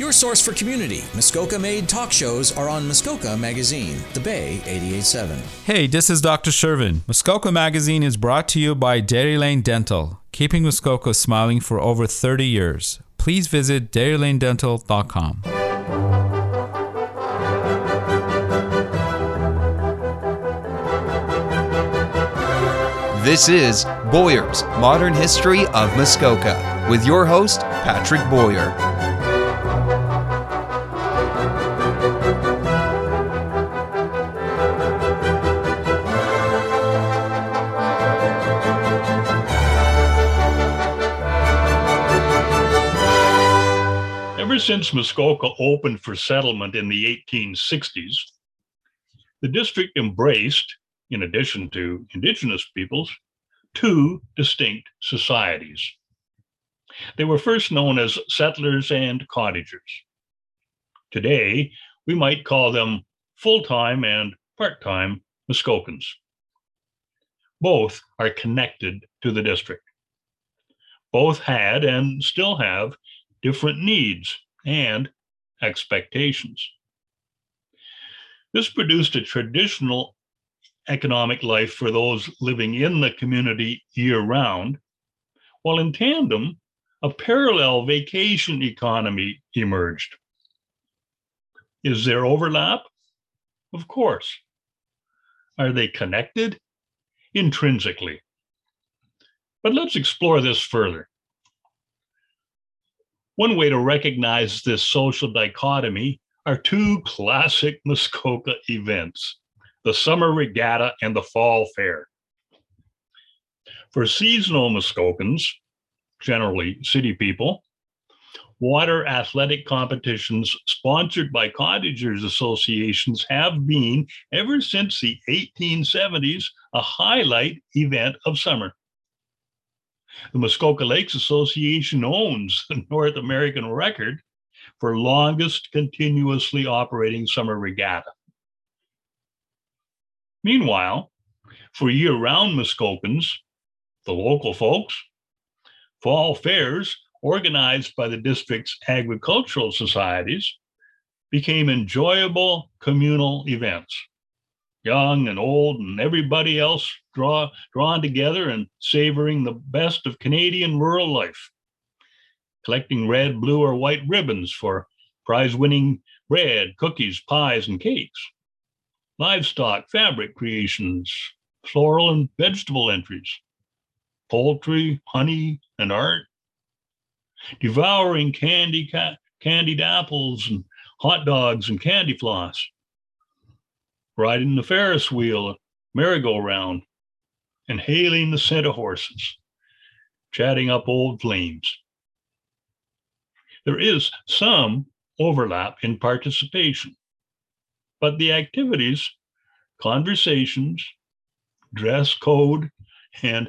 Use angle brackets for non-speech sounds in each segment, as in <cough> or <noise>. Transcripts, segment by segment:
Your source for community, Muskoka made talk shows are on Muskoka Magazine, The Bay 887. Hey, this is Dr. Shervin. Muskoka Magazine is brought to you by Dairy Lane Dental, keeping Muskoka smiling for over 30 years. Please visit dairylanedental.com. This is Boyer's Modern History of Muskoka with your host, Patrick Boyer. Ever since Muskoka opened for settlement in the 1860s, the district embraced, in addition to Indigenous peoples, two distinct societies. They were first known as settlers and cottagers. Today, we might call them full time and part time Muskokans. Both are connected to the district. Both had and still have different needs and expectations. This produced a traditional economic life for those living in the community year round, while in tandem, a parallel vacation economy emerged. Is there overlap? Of course. Are they connected? Intrinsically. But let's explore this further. One way to recognize this social dichotomy are two classic Muskoka events the summer regatta and the fall fair. For seasonal Muskokans, generally city people, water athletic competitions sponsored by cottagers associations have been, ever since the 1870s, a highlight event of summer. The Muskoka Lakes Association owns the <laughs> North American record for longest continuously operating summer regatta. Meanwhile, for year round Muskokans, the local folks, fall fairs organized by the district's agricultural societies became enjoyable communal events. Young and old and everybody else draw, drawn together and savoring the best of Canadian rural life, collecting red, blue, or white ribbons for prize winning bread, cookies, pies, and cakes. Livestock, fabric creations, floral and vegetable entries, poultry, honey, and art, devouring candy, ca- candied apples and hot dogs and candy floss, riding the Ferris wheel, merry-go-round, and hailing the scent of horses, chatting up old flames. There is some overlap in participation but the activities, conversations, dress code, and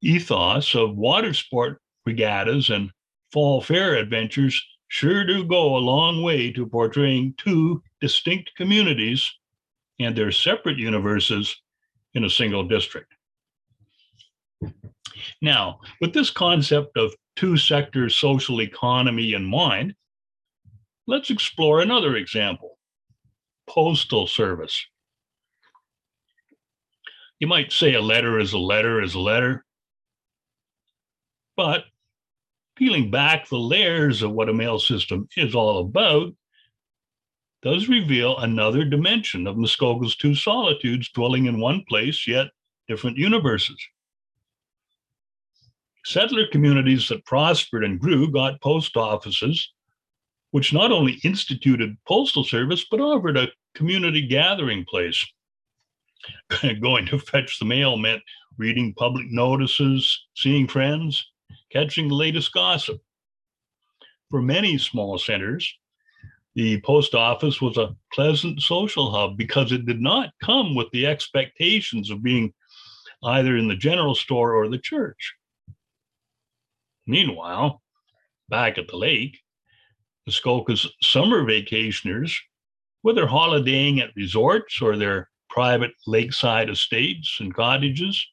ethos of water sport regattas and fall fair adventures sure do go a long way to portraying two distinct communities and their separate universes in a single district. Now, with this concept of two sector social economy in mind, let's explore another example postal service. You might say a letter is a letter is a letter, but peeling back the layers of what a mail system is all about does reveal another dimension of Muskoka's two solitudes dwelling in one place, yet different universes. Settler communities that prospered and grew got post offices which not only instituted postal service, but offered a community gathering place. <laughs> Going to fetch the mail meant reading public notices, seeing friends, catching the latest gossip. For many small centers, the post office was a pleasant social hub because it did not come with the expectations of being either in the general store or the church. Meanwhile, back at the lake, Muskoka's summer vacationers, whether holidaying at resorts or their private lakeside estates and cottages,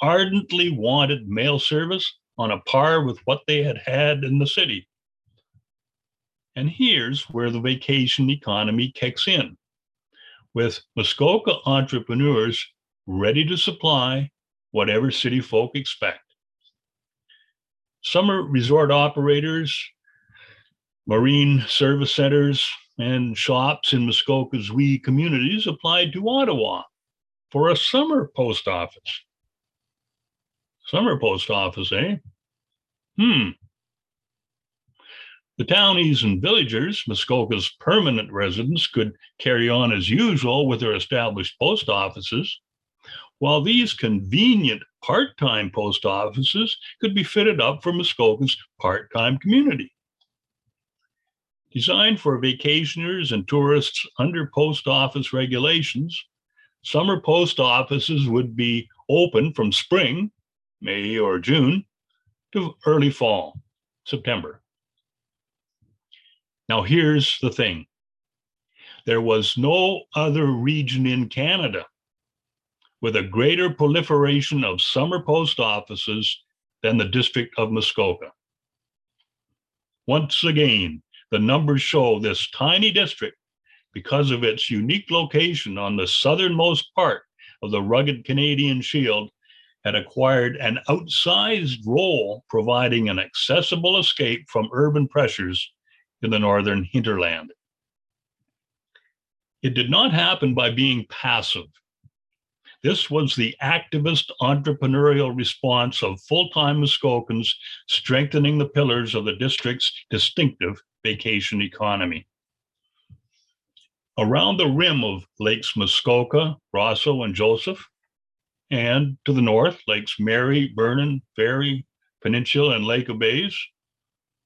ardently wanted mail service on a par with what they had had in the city. And here's where the vacation economy kicks in, with Muskoka entrepreneurs ready to supply whatever city folk expect. Summer resort operators, marine service centers, and shops in Muskoka's wee communities applied to Ottawa for a summer post office. Summer post office, eh? Hmm. The townies and villagers, Muskoka's permanent residents, could carry on as usual with their established post offices, while these convenient part time post offices could be fitted up for Muskoka's part time community. Designed for vacationers and tourists under post office regulations, summer post offices would be open from spring, May or June, to early fall, September. Now, here's the thing there was no other region in Canada with a greater proliferation of summer post offices than the District of Muskoka. Once again, the numbers show this tiny district, because of its unique location on the southernmost part of the rugged Canadian Shield, had acquired an outsized role providing an accessible escape from urban pressures in the northern <laughs> hinterland. It did not happen by being passive. This was the activist entrepreneurial response of full time Muskokans strengthening the pillars of the district's distinctive vacation economy. Around the rim of Lakes Muskoka, Rosseau, and Joseph, and to the north, Lakes Mary, Vernon, Fairy, Peninsula, and Lake of Bays,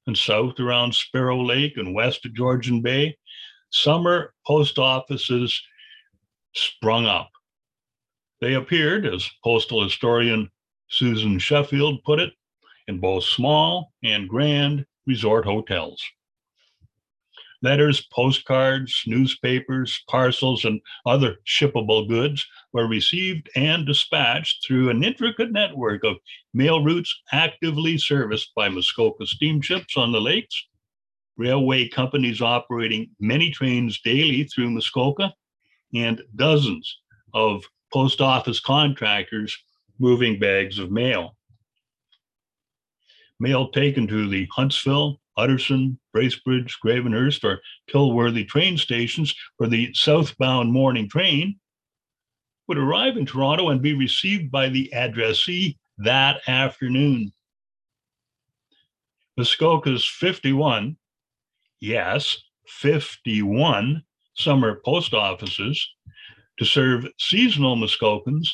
and south around Sparrow Lake and west of Georgian Bay, summer post offices sprung up. They appeared, as postal historian Susan Sheffield put it, in both small and grand resort hotels. Letters, postcards, newspapers, parcels, and other shippable goods were received and dispatched through an intricate network of mail routes actively serviced by Muskoka steamships on the lakes, railway companies operating many trains daily through Muskoka, and dozens of post office contractors moving bags of mail. Mail taken to the Huntsville, Utterson, Bracebridge, Gravenhurst, or Kilworthy train stations for the southbound morning train would arrive in Toronto and be received by the addressee that afternoon. Muskoka's 51, yes, 51 summer post offices to serve seasonal Muskokans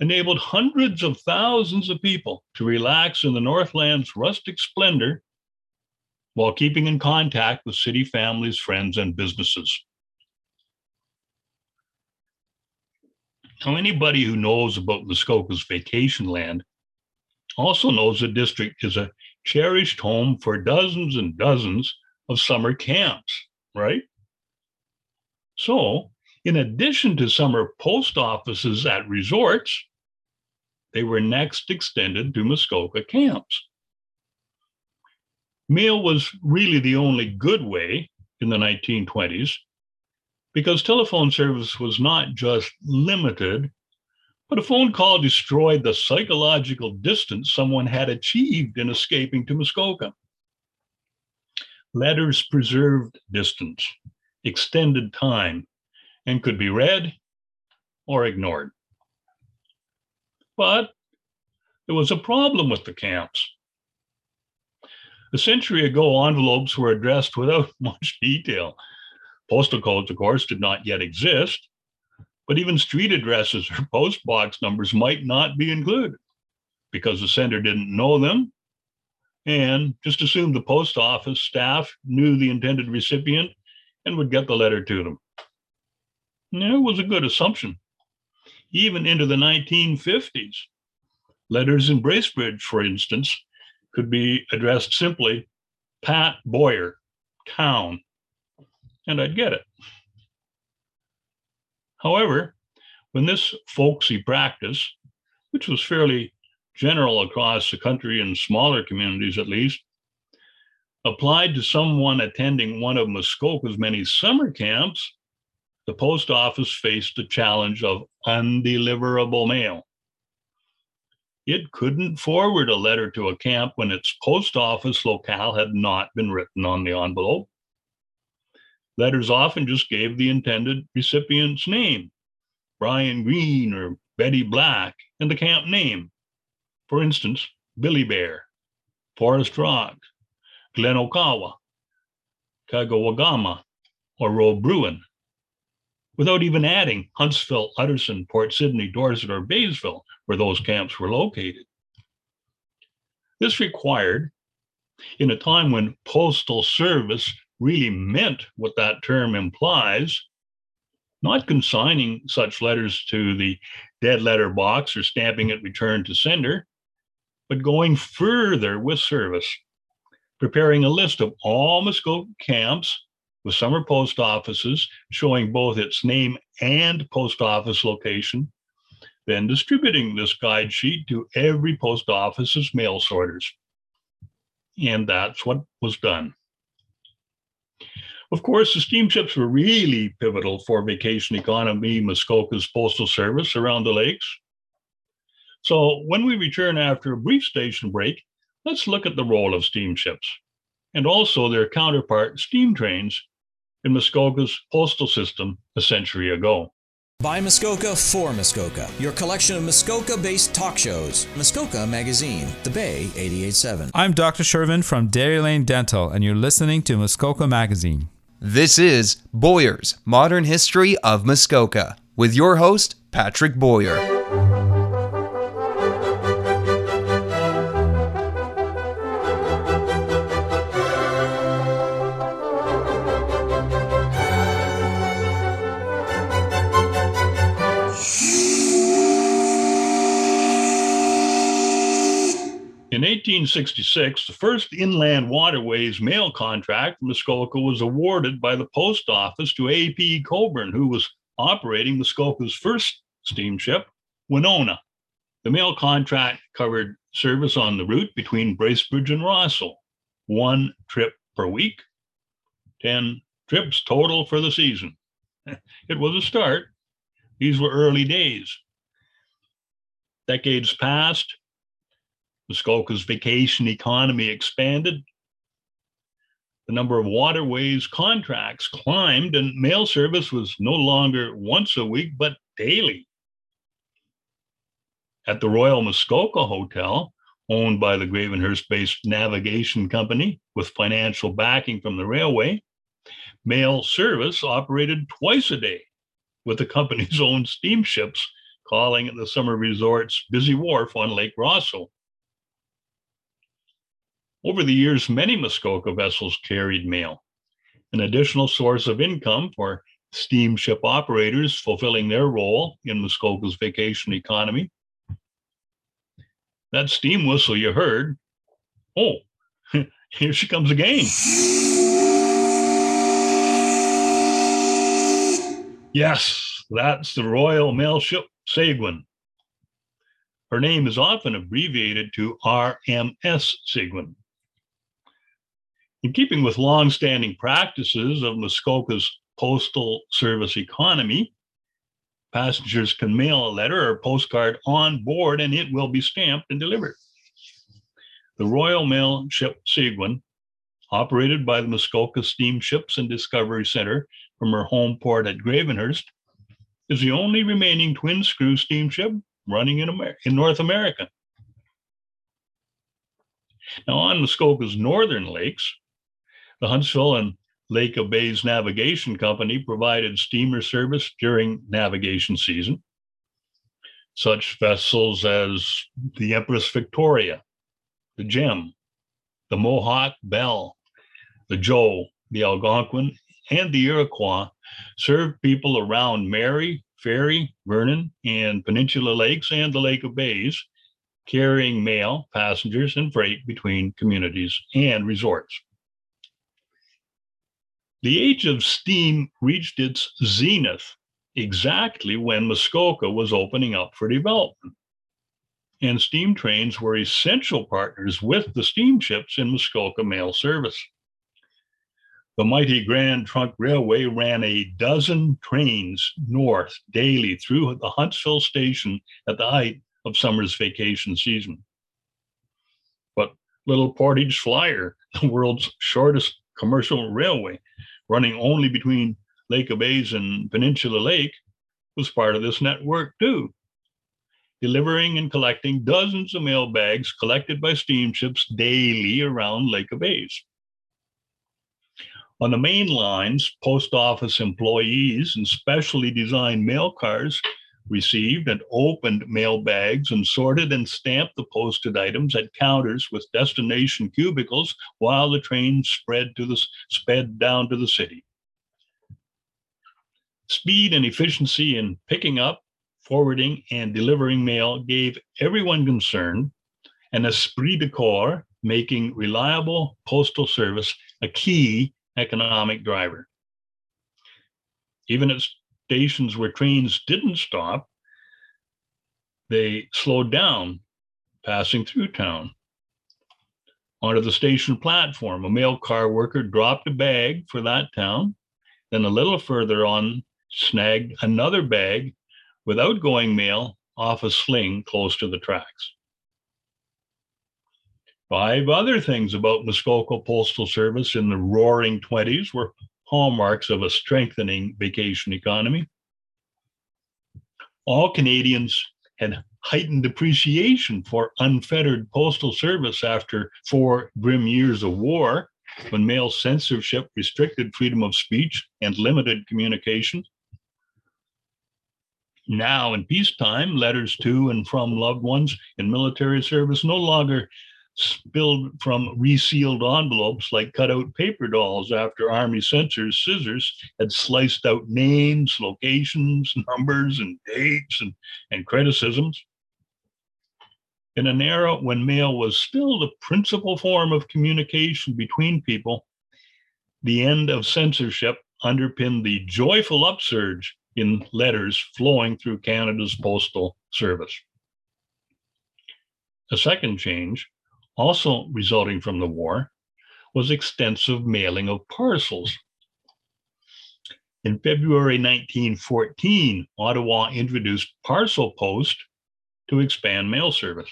enabled hundreds of thousands of people to relax in the Northland's rustic splendor while keeping in contact with city families, friends, and businesses. Now, anybody who knows about Muskoka's vacation land also knows the district is a cherished home for dozens and dozens of summer camps, right? So, in addition to summer post offices at resorts, they were next extended to Muskoka camps. Mail was really the only good way in the 1920s because telephone service was not just limited, but a phone call destroyed the psychological distance someone had achieved in escaping to Muskoka. Letters preserved distance, extended time, and could be read or ignored. But there was a problem with the camps. A century ago, envelopes were addressed without <laughs> much detail. Postal codes, of course, did not yet exist, but even street addresses or <laughs> post box numbers might not be included because the sender didn't know them and just assumed the post office staff knew the intended recipient and would get the letter to them. it was a good assumption. Even into the 1950s, letters in Bracebridge, for instance, could be addressed simply Pat Boyer, town, and I'd get it. However, when this folksy practice, which was fairly general across the country in smaller communities at least, applied to someone attending one of Muskoka's many summer camps, the post office faced the challenge of undeliverable mail. It couldn't forward a letter to a camp when its post office locale had not been written on the envelope. Letters often just gave the intended recipient's name, Brian Green or Betty Black, and the camp name. For instance, Billy Bear, Forest Rock, Glen Okawa, Kagawagama, or Roe Bruin, without even adding Huntsville, Utterson, Port Sydney, Dorset, or Baysville, where those camps were located. This required, in a time when postal service really meant what that term implies, not consigning such letters to the dead letter box or stamping it return to sender, but going further with service, preparing a list of all Muskoka camps with summer post offices showing both its name and post office location, then distributing this guide sheet to every post office's mail sorters. And that's what was done. Of course, the steamships were really pivotal for vacation economy Muskoka's postal service around the lakes. So, when we return after a brief station break, let's look at the role of steamships and also their counterpart steam trains in Muskoka's postal system a century ago. By Muskoka for Muskoka, your collection of Muskoka based talk shows. Muskoka Magazine, The Bay 887. I'm Dr. Shervin from Dairy Lane Dental, and you're listening to Muskoka Magazine. This is Boyer's Modern History of Muskoka with your host, Patrick Boyer. In 1866, the first inland waterways mail contract for Muskoka was awarded by the post office to A.P. Cockburn, who was operating Muskoka's first steamship, Wenonah. The mail contract covered service on the route between Bracebridge and Rosseau, one trip per week, 10 trips total for the season. <laughs> It was a start. These were early days. Decades passed, Muskoka's vacation economy expanded. The number of waterways contracts climbed, and mail service was no longer once a week, but daily. At the Royal Muskoka Hotel, owned by the Gravenhurst based navigation company with financial backing from the railway, mail service operated twice a day with the company's <laughs> own steamships calling at the summer resort's busy wharf on Lake Rosseau. Over the years, many Muskoka vessels carried mail, an additional source of income for steamship operators fulfilling their role in Muskoka's vacation economy. That steam whistle you heard, oh, <laughs> here she comes again. Yes, that's the Royal Mail Ship Segwun. Her name is often abbreviated to RMS Segwun. In keeping with long-standing practices of Muskoka's postal service economy, passengers can mail a letter or postcard on board and it will be stamped and delivered. The Royal Mail ship Segwun, operated by the Muskoka Steamships and Discovery Center from her home port at Gravenhurst, is the only remaining twin screw steamship running in, Amer- in North America. Now, on Muskoka's northern lakes, the Huntsville and Lake of Bays Navigation Company provided steamer service during navigation season. Such vessels as the Empress Victoria, the Gem, the Mohawk Belle, the Joe, the Algonquin, and the Iroquois served people around Mary, Fairy, Vernon, and Peninsula Lakes and the Lake of Bays, carrying mail, passengers, and freight between communities and resorts. The age of steam reached its zenith exactly when Muskoka was opening up for development. And steam trains were essential partners with the steamships in Muskoka mail service. The mighty Grand Trunk Railway ran a dozen trains north daily through the Huntsville station at the height of summer's vacation season. But Little Portage Flyer, <laughs> the world's shortest commercial railway, running only between Lake of Bays and Peninsula Lake, was part of this network too, delivering and collecting dozens of mail bags collected by steamships daily around Lake of Bays. On the main lines, post office employees and specially designed mail cars received and opened mail bags and sorted and stamped the posted items at counters with destination cubicles while the train spread to the sped down to the city. Speed and efficiency in picking up, forwarding, and delivering mail gave everyone concerned an esprit de corps, making reliable postal service a key economic driver. Even at stations where trains didn't stop, they slowed down passing through town. Onto the station platform, a mail car worker dropped a bag for that town. Then a little further on, snagged another bag with outgoing mail off a sling close to the tracks. Five other things about Muskoka Postal Service in the roaring 20s were hallmarks of a strengthening vacation economy. All Canadians had heightened appreciation for unfettered postal service after four grim years of war, when mail censorship restricted freedom of speech and limited communication. Now, in peacetime, letters to and from loved ones in military service no longer spilled from resealed envelopes like cutout paper dolls after Army censors' scissors had sliced out names, locations, numbers, and dates and, and criticisms. In an era when mail was still the principal form of communication between people, the end of censorship underpinned the joyful upsurge in letters flowing through Canada's postal service. A second change also resulting from the war, was extensive mailing of parcels. In February 1914, Ottawa introduced parcel post to expand mail service.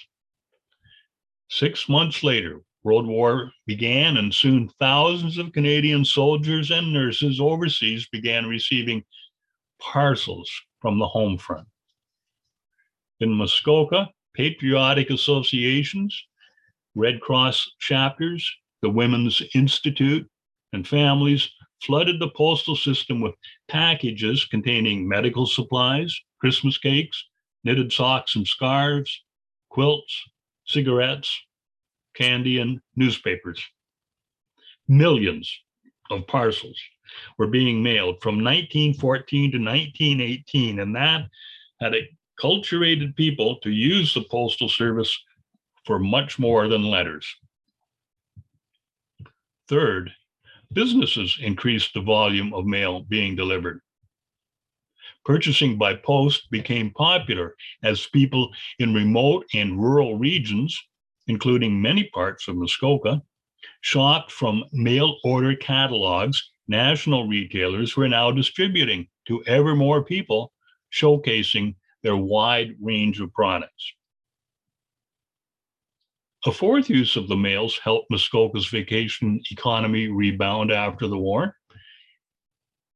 Six months later, World War began, and soon thousands of Canadian soldiers and nurses overseas began receiving parcels from the home front. In Muskoka, patriotic associations Red Cross chapters, the Women's Institute, and families flooded the postal system with packages containing medical supplies, Christmas cakes, knitted socks and scarves, quilts, cigarettes, candy, and newspapers. Millions of parcels were being mailed from 1914 to 1918, and that had acculturated people to use the postal service for much more than letters. Third, businesses increased the volume of mail being delivered. Purchasing by post became popular as people in remote and rural regions, including many parts of Muskoka, shopped from mail order catalogs national retailers were now distributing to ever more people, showcasing their wide range of products. A fourth use of the mails helped Muskoka's vacation economy rebound after the war.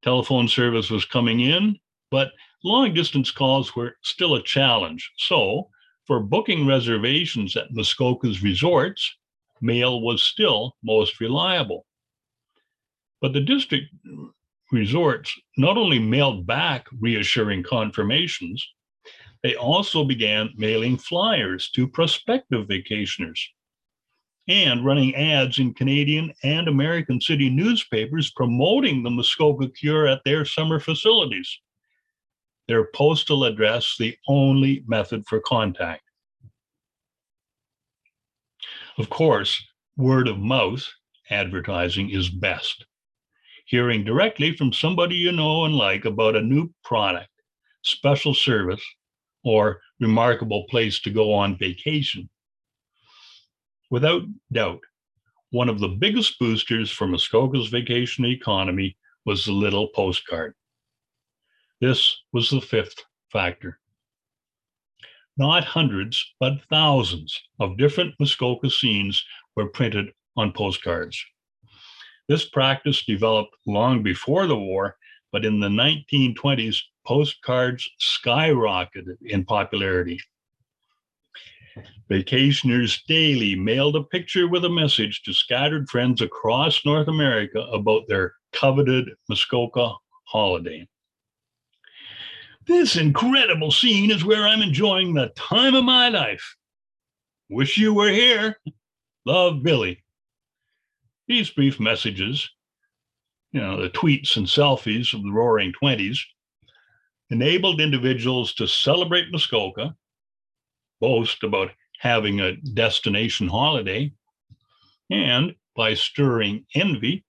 Telephone service was coming in, but long distance calls were still a challenge. So, for booking reservations at Muskoka's resorts, mail was still most reliable. But the district resorts not only mailed back reassuring confirmations, they also began mailing flyers to prospective vacationers and running ads in Canadian and American city newspapers promoting the Muskoka Cure at their summer facilities. Their postal address, the only method for contact. Of course, word of mouth advertising is best. Hearing directly from somebody you know and like about a new product, special service, or remarkable place to go on vacation. Without doubt, one of the biggest boosters for Muskoka's vacation economy was the little postcard. This was the fifth factor. Not hundreds, but thousands of different Muskoka scenes were printed on postcards. This practice developed long before the war, but in the 1920s, postcards skyrocketed in popularity. Vacationers daily mailed a picture with a message to scattered friends across North America about their coveted Muskoka holiday. This incredible scene is where I'm enjoying the time of my life. Wish you were here. Love, Billy. These brief messages, you know, the tweets and selfies of the roaring 20s, enabled individuals to celebrate Muskoka, boast about having a destination holiday, and by stirring envy,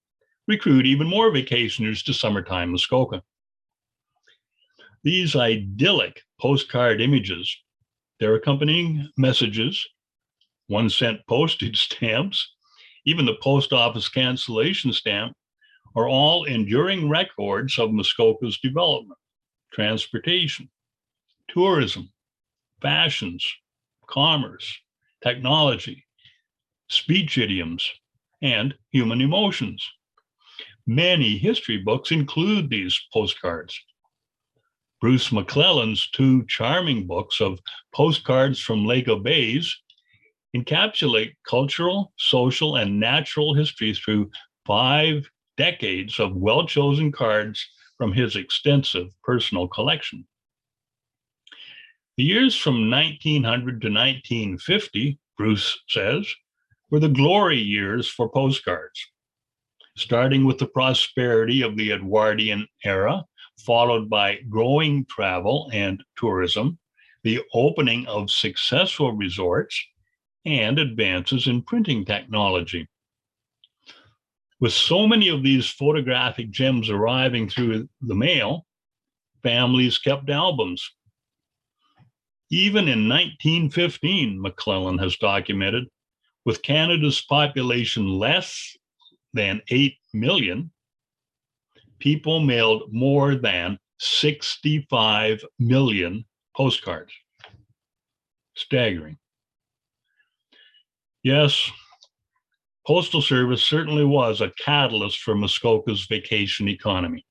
recruit even more vacationers to summertime Muskoka. These idyllic postcard images, their accompanying messages, one cent postage <laughs> stamps, even the post office cancellation stamp, are all enduring records of Muskoka's development, transportation, tourism, fashions, commerce, technology, speech idioms, and human emotions. Many history books include these postcards. Bruce McClellan's two charming books of postcards from of Bays encapsulate cultural, social, and natural history through five decades of well chosen cards from his extensive personal collection. The years from 1900 to 1950, Bruce says, were the glory years for postcards. Starting with the prosperity of the Edwardian era, followed by growing travel and tourism, the opening of successful resorts, and advances in printing technology. With so many of these photographic gems arriving through the mail, families kept albums even in 1915, McClellan has documented, with Canada's population less than 8 million, people mailed more than 65 million postcards. Staggering. Yes, Postal Service certainly was a catalyst for Muskoka's vacation economy.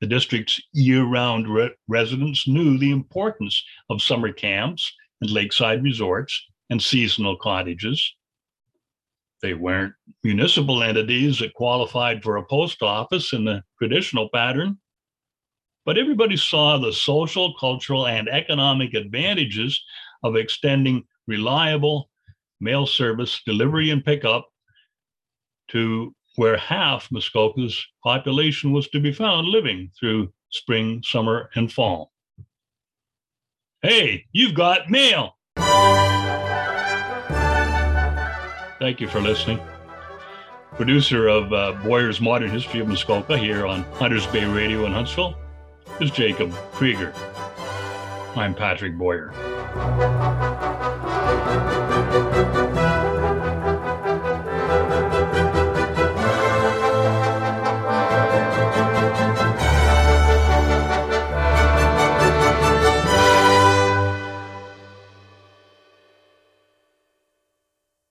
The district's year round re- residents knew the importance of summer camps and lakeside resorts and seasonal cottages. They weren't municipal entities that qualified for a post office in the traditional pattern, but everybody saw the social, cultural, and economic advantages of extending reliable mail service delivery and pickup to where half Muskoka's population was to be found living through spring, summer, and fall. Hey, you've got mail! Thank you for listening. Producer of uh, Boyer's Modern History of Muskoka here on Hunters Bay Radio in Huntsville is Jacob Krieger. I'm Patrick Boyer.